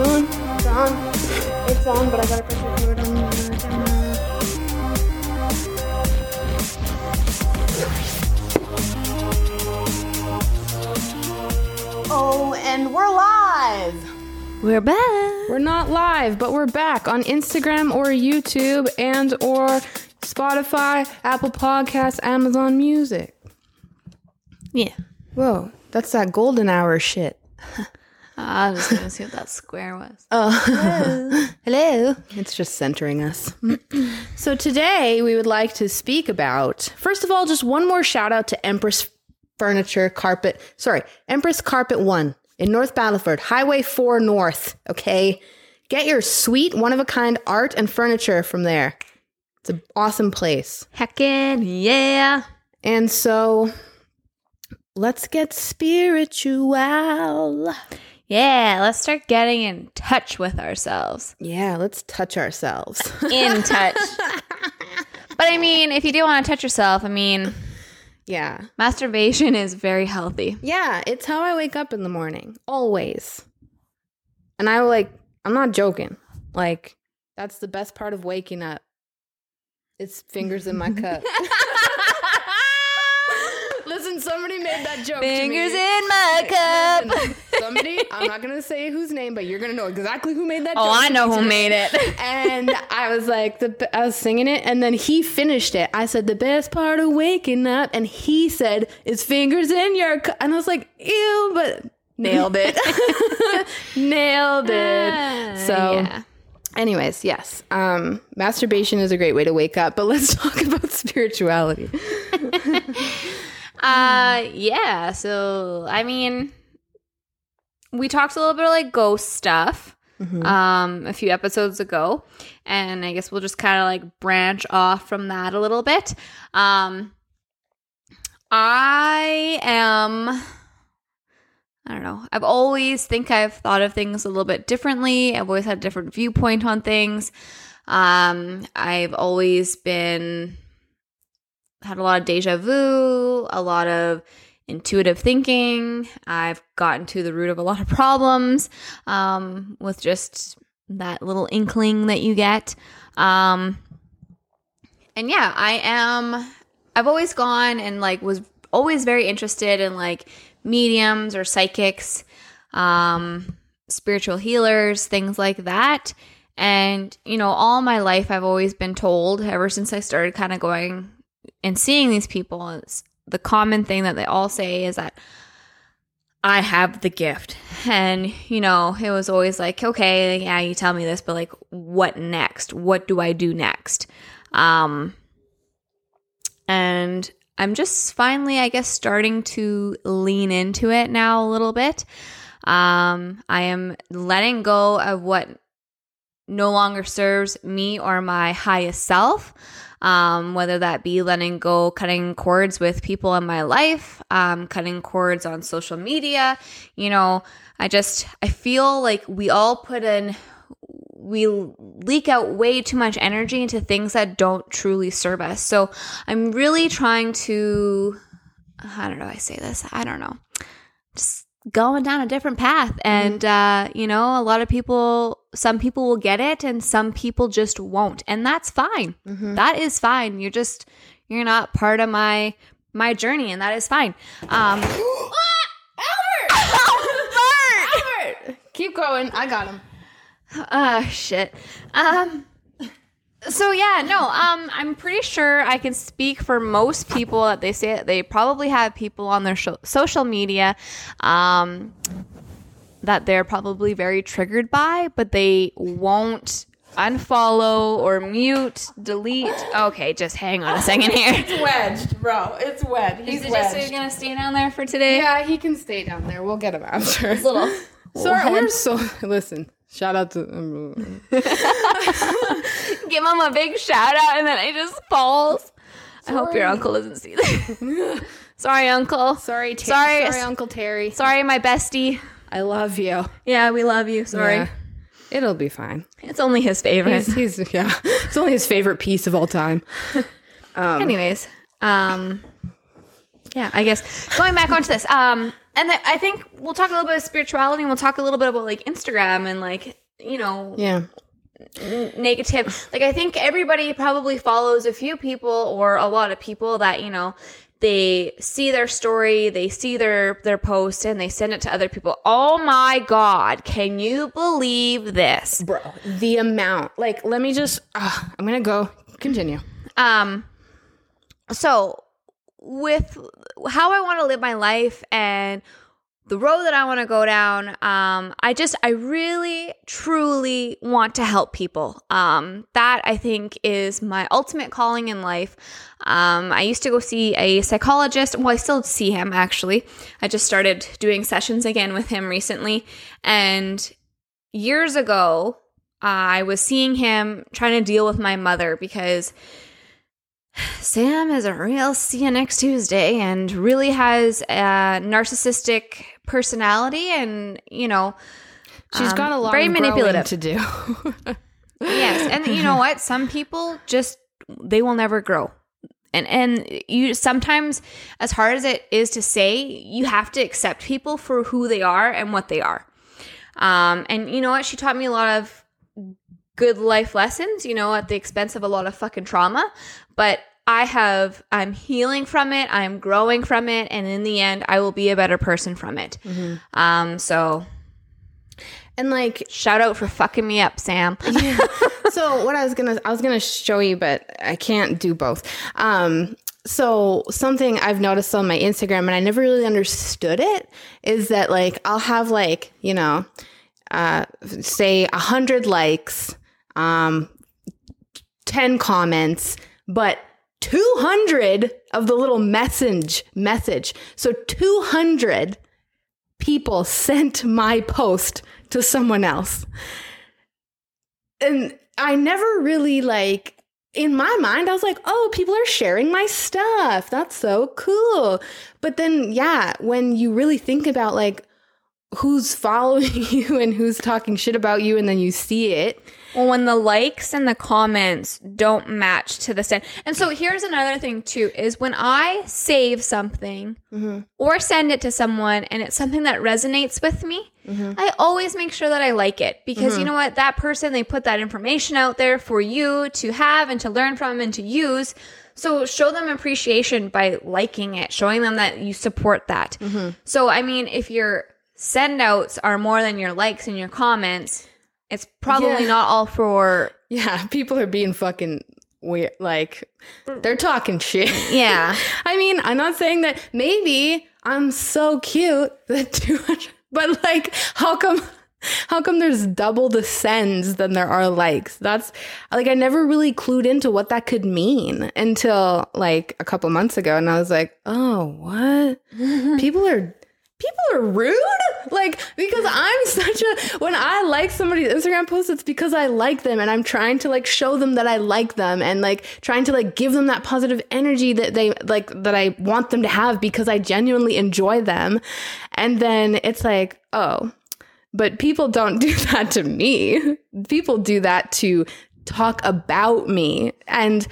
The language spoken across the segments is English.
on. It's on. It's on, but I gotta press record on the camera. Oh, and we're live. We're back. We're not live, but we're back on Instagram or YouTube and or Spotify, Apple Podcasts, Amazon Music. Yeah. Whoa, that's that golden hour shit. I was just gonna see what that square was. Oh, hello. It's just centering us. so today we would like to speak about, first of all, just one more shout out to Empress Furniture Carpet. Sorry, Empress Carpet One in North Battleford, Highway 4 North. Okay. Get your sweet, one of a kind art and furniture from there. It's an awesome place. Heckin' yeah. And so let's get spiritual. Yeah, let's start getting in touch with ourselves. Yeah, let's touch ourselves. In touch. but I mean, if you do want to touch yourself, I mean, yeah. masturbation is very healthy. Yeah, it's how I wake up in the morning, always. And I like, I'm not joking. Like, that's the best part of waking up. It's fingers in my cup. Listen, somebody made that joke. Fingers to me. in my cup. Somebody, I'm not gonna say whose name, but you're gonna know exactly who made that. Oh, I know who made it. And I was like, the I was singing it, and then he finished it. I said, "The best part of waking up," and he said, "Is fingers in your," cu-" and I was like, "Ew," but nailed it, nailed it. So, Uh, yeah. anyways, yes, um, masturbation is a great way to wake up. But let's talk about spirituality. Uh, yeah. So, I mean, we talked a little bit of like ghost stuff um a few episodes ago, and I guess we'll just kind of like branch off from that a little bit. Um, I am. I don't know. I've always think I've thought of things a little bit differently. I've always had a different viewpoint on things. Um, I've always been had a lot of deja vu, a lot of intuitive thinking. I've gotten to the root of a lot of problems um, with just that little inkling that you get. Um, and yeah, I am. I've always gone and like was always very interested in like mediums or psychics, um, spiritual healers, things like that. And you know, all my life I've always been told ever since I started kind of going and seeing these people the common thing that they all say is that I have the gift. And, you know, it was always like, okay, yeah, you tell me this, but like, what next? What do I do next? Um, and I'm just finally, I guess, starting to lean into it now a little bit. Um, I am letting go of what no longer serves me or my highest self um, whether that be letting go, cutting cords with people in my life, um, cutting cords on social media. You know, I just, I feel like we all put in, we leak out way too much energy into things that don't truly serve us. So I'm really trying to, how don't know. I say this? I don't know. Just going down a different path. And, uh, you know, a lot of people, some people will get it and some people just won't. And that's fine. That is fine. You're just, you're not part of my, my journey and that is fine. Um, Albert, Albert, keep going. I got him. Ah, shit. Um, so yeah, no, um, I'm pretty sure I can speak for most people that they say they probably have people on their sho- social media, um, that they're probably very triggered by, but they won't unfollow or mute, delete. Okay, just hang on a second here. It's wedged, bro. It's wedged. He's Is it just so you're gonna stay down there for today? Yeah, he can stay down there. We'll get him after. Little. Sorry, we're so. Listen, shout out to. Give him a big shout out, and then I just falls. I hope your uncle doesn't see this. sorry, uncle. sorry, Ter- Sorry. sorry, Uncle Terry. Sorry, my bestie. I love you. Yeah, we love you. Sorry. Yeah. It'll be fine. It's only his favorite. He's, he's yeah. It's only his favorite piece of all time. Um, Anyways, um, yeah, I guess going back onto this. Um, and I think we'll talk a little bit of spirituality, and we'll talk a little bit about like Instagram and like you know Yeah. negative. Like I think everybody probably follows a few people or a lot of people that you know they see their story, they see their their post, and they send it to other people. Oh my god, can you believe this? Bro, the amount. Like, let me just, uh, I'm going to go continue. Um, so with how I want to live my life and the road that I want to go down, um, I just, I really, truly want to help people. Um, that I think is my ultimate calling in life. Um, I used to go see a psychologist. Well, I still see him actually. I just started doing sessions again with him recently. And years ago, I was seeing him trying to deal with my mother because Sam is a real see you next Tuesday and really has a narcissistic personality and, you know, She's um, got a lot very of manipulative. to do. yes. And you know what? Some people just they will never grow. And and you sometimes as hard as it is to say, you have to accept people for who they are and what they are. Um and you know what? She taught me a lot of good life lessons, you know, at the expense of a lot of fucking trauma, but I have I'm healing from it, I'm growing from it, and in the end I will be a better person from it. Um so and like, shout out for fucking me up, Sam. so what I was gonna I was gonna show you, but I can't do both. Um, so something I've noticed on my Instagram and I never really understood it is that like I'll have like you know, uh, say a hundred likes, um, ten comments, but. 200 of the little message message. So 200 people sent my post to someone else and I never really like in my mind I was like, "Oh, people are sharing my stuff. That's so cool." But then yeah, when you really think about like who's following you and who's talking shit about you and then you see it, Well, when the likes and the comments don't match to the send. And so here's another thing too is when I save something mm-hmm. or send it to someone and it's something that resonates with me, mm-hmm. I always make sure that I like it because you mm-hmm. know what? That person, they put that information out there for you to have and to learn from and to use. So show them appreciation by liking it, showing them that you support that. So, I mean, if your send outs are more than your likes and your comments, it's probably Yeah. not all for yeah, people are being fucking weird like they're talking shit. Yeah. I mean, I'm not saying that maybe I'm so cute that 200 but like how come how come there's double the sends than there are likes? That's like I never really clued into what that could mean until like a couple months ago and I was like, "Oh, what? people are people are rude? Like because i'm such a when i like somebody's instagram post it's because i like them and i'm trying to like show them that i like them and like trying to like give them that positive energy that they like that i want them to have because i genuinely enjoy them. And then it's like oh but people don't do that to me. People do that to talk about me and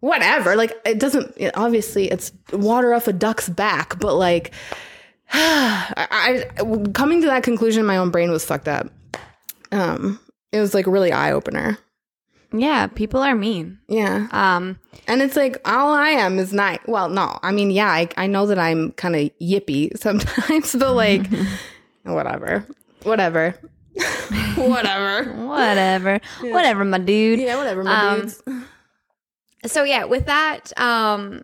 whatever. Like it doesn't obviously it's water off a duck's back but like I, I coming to that conclusion my own brain was fucked up. Um it was like really eye-opener. Yeah, people are mean. yeah. Um, and it's like all i am is not. well no i mean yeah i, I know that i'm kind of yippy sometimes but like whatever. Whatever. Whatever. Whatever, whatever, my dude. yeah whatever my Um, dudes. So yeah, with that, um,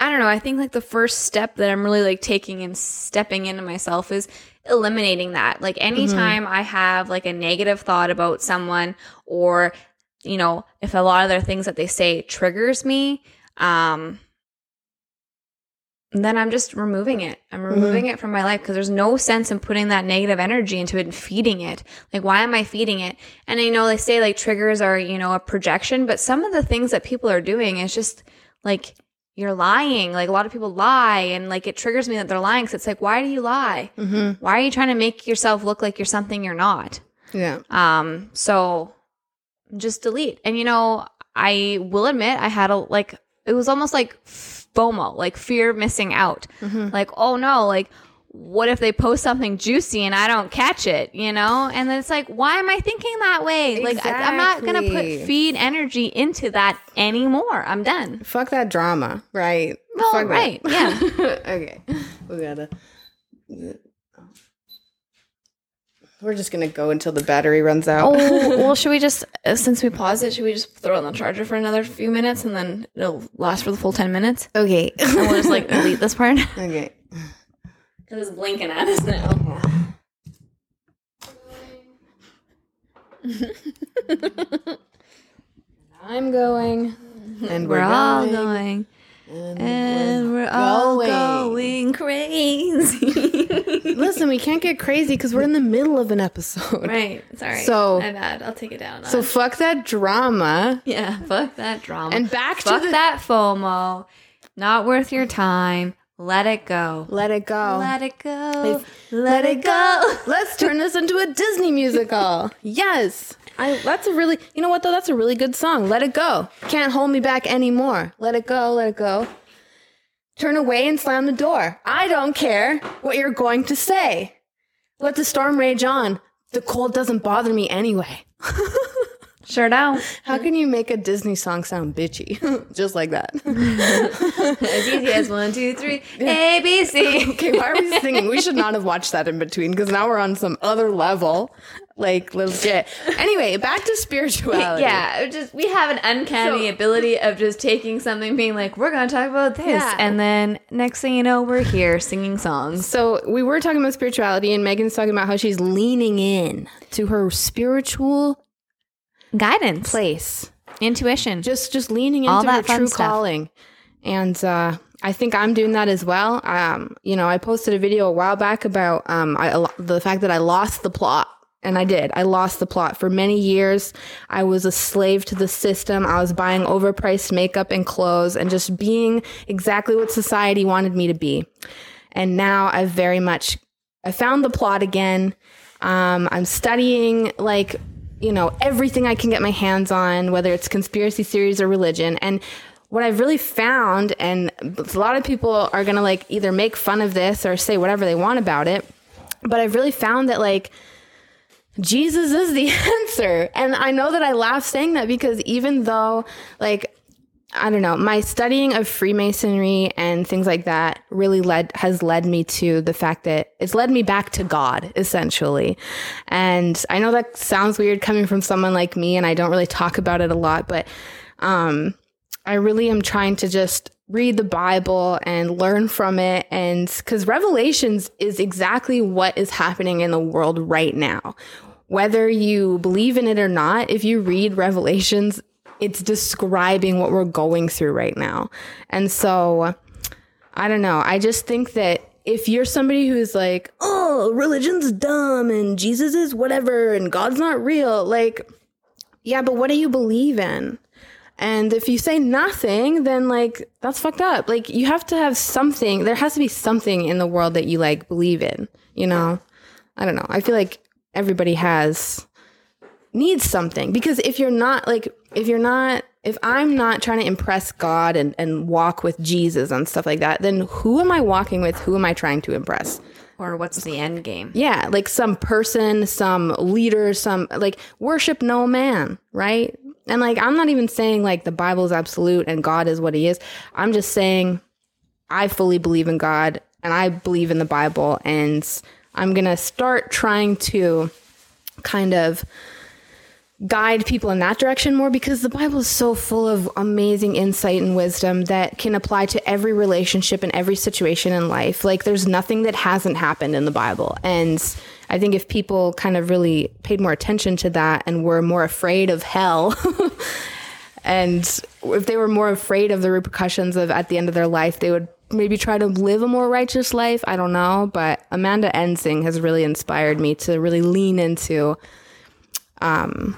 I don't know. I think like the first step that I'm really like taking and stepping into myself is eliminating that. Like anytime I have like a negative thought about someone or you know, if a lot of their things that they say triggers me, um then I'm just removing it. I'm removing it from my life because there's no sense in putting that negative energy into it and feeding it. Like, why am I feeding it? And I know they say like triggers are, you know, a projection, but some of the things that people are doing is just like you're lying. Like, a lot of people lie, and like it triggers me that they're lying. Cause it's like, why do you lie? Mm-hmm. Why are you trying to make yourself look like you're something you're not? yeah Um, so just delete. And you know, I will admit I had a like it was almost like FOMO, like fear of missing out. Mm-hmm. Like, oh no, like what if they post something juicy and I don't catch it, you know? And then it's like, why am I thinking that way? Like, I, I'm not going to put feed energy into that anymore. I'm done. Fuck that drama, right? Well, Fuck that. right. Yeah. okay. We gotta. We're just gonna go until the battery runs out. Oh, well, should we just, uh, since we paused it, should we just throw it on the charger for another few minutes and then it'll last for the full 10 minutes? Okay. And we'll just like delete this part? okay. Because it's blinking at us now. I'm going. And We're we're, all going. going. And we're all going. going crazy. Listen, we can't get crazy because we're in the middle of an episode. right. Sorry. So- my bad. I'll take it down. So fuck that drama. yeah, fuck that drama. And back fuck to the that FOMO. Not worth your time. Let it go. let it go. Let it go. If- Let it go. Let's turn this into a Disney musical. yes. I that's a really you know what though? That's a really good song. Let it go. Can't hold me back anymore. Let it go, let it go. Turn away and slam the door. I don't care what you're going to say. Let the storm rage on. The cold doesn't bother me anyway. Sure don't. How can you make a Disney song sound bitchy? Just like that. As easy as one, two, three, A, B, C. Okay, why are we singing? We should not have watched that in between because now we're on some other level. Like legit. Anyway, back to spirituality. Yeah, just we have an uncanny So- ability of just taking something, being like, "We're gonna talk about this," Yeah. and then next thing you know, we're here singing songs. So we were talking about spirituality, and Megan's talking about how she's leaning in to her spiritual Guidance, place, intuition. just just leaning into All that true stuff. calling. And uh, I think I'm doing that as well. Um, you know, I posted a video a while back about um, I, the fact that I lost the plot. And I did. I lost the plot. For many years, I was a slave to the system. I was buying overpriced makeup and clothes and just being exactly what society wanted me to be. And now I've very much, I found the plot again. Um, I'm studying like, you know, everything I can get my hands on, whether it's conspiracy theories or religion. And what I've really found, and a lot of people are going to like either make fun of this or say whatever they want about it. But I've really found that like, Jesus is the answer. And I know that I laugh saying that because even though, like, I don't know, my studying of Freemasonry and things like that really led, has led me to the fact that it's led me back to God, essentially. And I know that sounds weird coming from someone like me, and I don't really talk about it a lot, but, um, I really am trying to just read the Bible and learn from it. And because Revelations is exactly what is happening in the world right now. Whether you believe in it or not, if you read Revelations, it's describing what we're going through right now. And so I don't know. I just think that if you're somebody who's like, oh, religion's dumb and Jesus is whatever and God's not real, like, yeah, but what do you believe in? And if you say nothing, then like that's fucked up. Like you have to have something. There has to be something in the world that you like believe in, you know? I don't know. I feel like everybody has needs something because if you're not like if you're not if I'm not trying to impress God and and walk with Jesus and stuff like that, then who am I walking with? Who am I trying to impress? or what's the end game? Yeah, like some person, some leader, some like worship no man, right? And like I'm not even saying like the Bible is absolute and God is what he is. I'm just saying I fully believe in God and I believe in the Bible and I'm going to start trying to kind of guide people in that direction more because the Bible is so full of amazing insight and wisdom that can apply to every relationship and every situation in life. Like there's nothing that hasn't happened in the Bible. And I think if people kind of really paid more attention to that and were more afraid of hell and if they were more afraid of the repercussions of at the end of their life, they would maybe try to live a more righteous life. I don't know, but Amanda Ensing has really inspired me to really lean into um,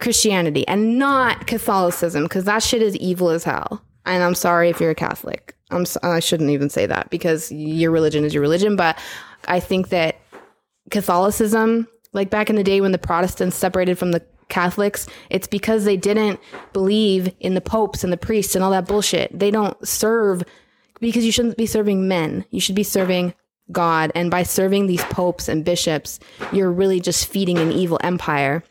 Christianity and not Catholicism because that shit is evil as hell. And I'm sorry if you're a Catholic. I'm so, I shouldn't even say that because your religion is your religion, but I think that Catholicism, like back in the day when the Protestants separated from the Catholics, it's because they didn't believe in the popes and the priests and all that bullshit. They don't serve because you shouldn't be serving men. You should be serving God. And by serving these popes and bishops, you're really just feeding an evil empire.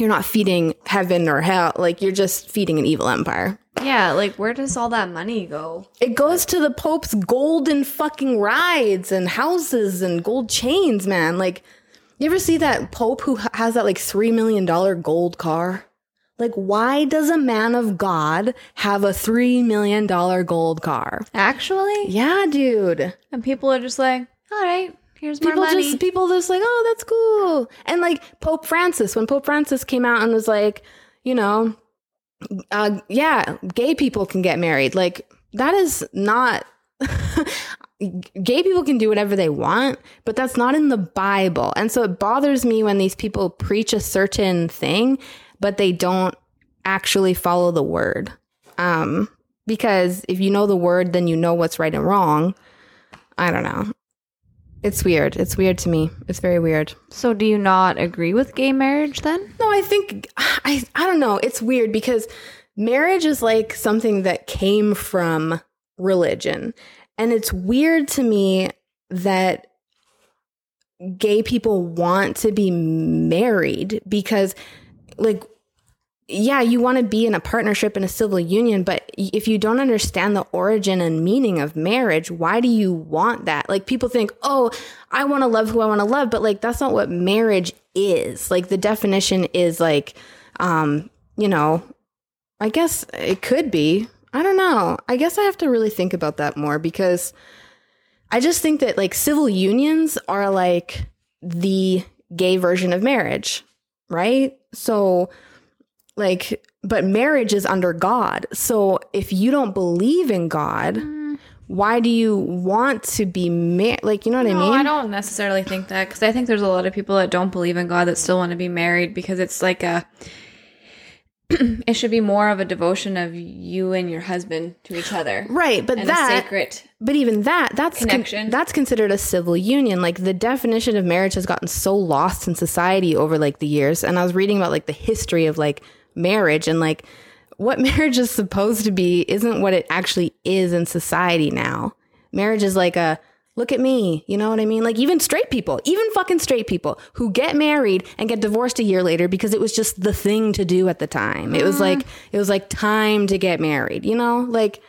You're not feeding heaven or hell. Like you're just feeding an evil empire. Yeah, like where does all that money go? It goes to the Pope's golden fucking rides and houses and gold chains, man. Like, you ever see that Pope who has that like $3 million gold car? Like, why does a man of God have a $3 million gold car? Actually? Yeah, dude. And people are just like, all right, here's more People money. just, people just like, oh, that's cool. And like Pope Francis, when Pope Francis came out and was like, you know, uh, yeah, gay people can get married. Like, that is not. gay people can do whatever they want, but that's not in the Bible. And so it bothers me when these people preach a certain thing, but they don't actually follow the word. Um, because if you know the word, then you know what's right and wrong. I don't know. It's weird. It's weird to me. It's very weird. so do you not agree with gay marriage then? No, I think I I don't know. It's weird because marriage is like something that came from religion. And it's weird to me that gay people want to be married because like yeah, you want to be in a partnership in a civil union, but if you don't understand the origin and meaning of marriage, why do you want that? Like people think, "Oh, I want to love who I want to love," but like that's not what marriage is. Like the definition is like um, you know, I guess it could be. I don't know. I guess I have to really think about that more because I just think that like civil unions are like the gay version of marriage, right? So like but marriage is under God. So if you don't believe in God, mm. why do you want to be married? Like, you know what I mean? I don't necessarily think that because I think there's a lot of people that don't believe in God that still want to be married because it's like a. it should be more of a devotion of you and your husband to each other, Right, but that a sacred. But even that, that's con- Connection. that's considered a civil union. Like the definition of marriage has gotten so lost in society over like the years. And I was reading about like the history of like marriage and like what marriage is supposed to be isn't what it actually is in society now. Marriage is like a look at me, you know what I mean? Like even straight people, even fucking straight people who get married and get divorced a year later because it was just the thing to do at the time. It was mm. like it was like time to get married, you know? Like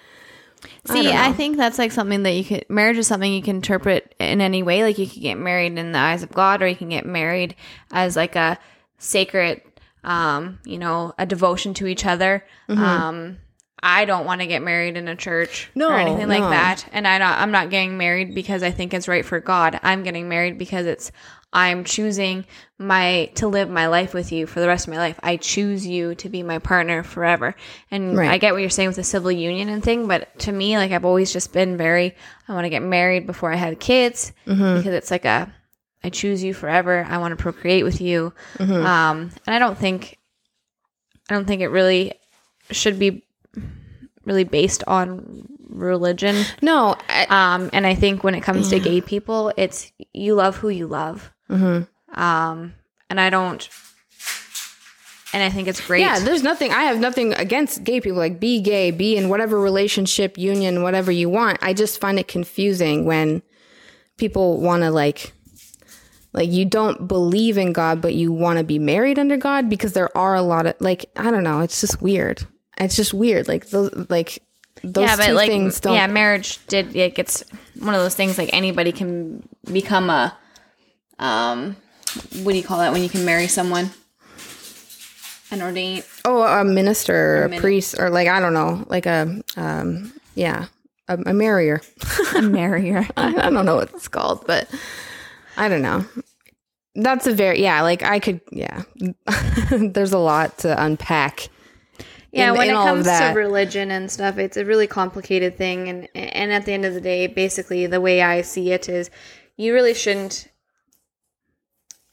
See, don't I, think that's like something that you could. Marriage is something you can interpret in any way. Like you can get married in the eyes of God, or you can get married as like a sacred, um, you know, a devotion to each other. Um, I don't want to get married in a church No, or anything like that, and I not, I'm not getting married because I think it's right for God. I'm getting married because it's I'm choosing my to live my life with you for the rest of my life. I choose you to be my partner forever. And Right. I get what you're saying with the civil union and thing, but to me, like I've always just been very I want to get married before I have kids because it's like a I choose you forever. I want to procreate with you. Um, and I don't think I don't think it really should be really based on religion. no, I, Um, and I think when it comes to gay people, it's you love who you love. Um, and I don't. And I think it's great. Yeah, there's nothing. I have nothing against gay people. Like, be gay, be in whatever relationship, union, whatever you want. I just find it confusing when people want to like, like you don't believe in God, but you want to be married under God because there are a lot of like, I don't know. It's just weird. It's just weird. Like those, like those yeah, but two like, things don't. yeah, marriage did it gets one of those things like anybody can become a, um, what do you call that when you can marry someone? An ordained. oh, a minister, a, min- priest, or like I don't know, like a, um, yeah, a, a marrier. A marrier. I I don't know what it's called, but I don't know. That's a very yeah. Like I could yeah. There's a lot to unpack. Yeah, in- when in it comes to religion and stuff, it's a really complicated thing. And and at the end of the day, basically, the way I see it is, you really shouldn't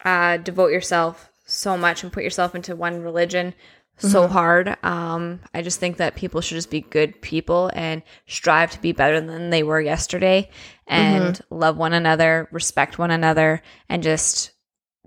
uh, devote yourself so much and put yourself into one religion so Mm-hmm. hard. Um, I just think that people should just be good people and strive to be better than they were yesterday, and Mm-hmm. love one another, respect one another, and just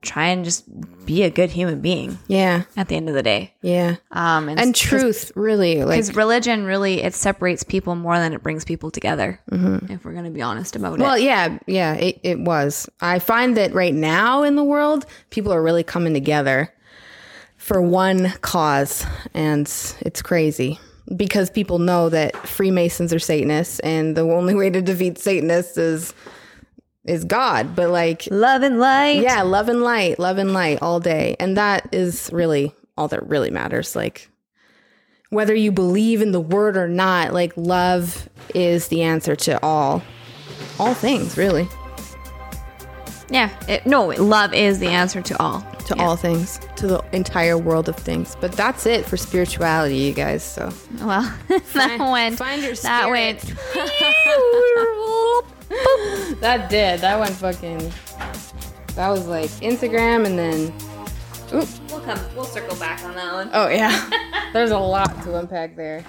try and just be a good human being Yeah. at the end of the day. Yeah. Um, And truth, really. Like, because religion really it separates people more than it brings people together. If we're gonna be honest about well, it. Well, yeah, yeah, it, it was. I find that right now in the world, people are really coming together for one cause, and it's crazy because people know that Freemasons are Satanists, and the only way to defeat Satanists is is God. But like, Love and light. yeah, love and light, love and light all day, and that is really all that really matters. Like, whether you believe in the word or not, like love is the answer to all all things, really. Yeah. It, no, love is the answer to all. to all things, to the entire world of things. But that's it for spirituality, you guys. So Well, that went. find your that went. that did. That went fucking. That was like Instagram, and then. Oop. We'll come. We'll circle back on that one. Oh yeah. There's a lot to unpack there.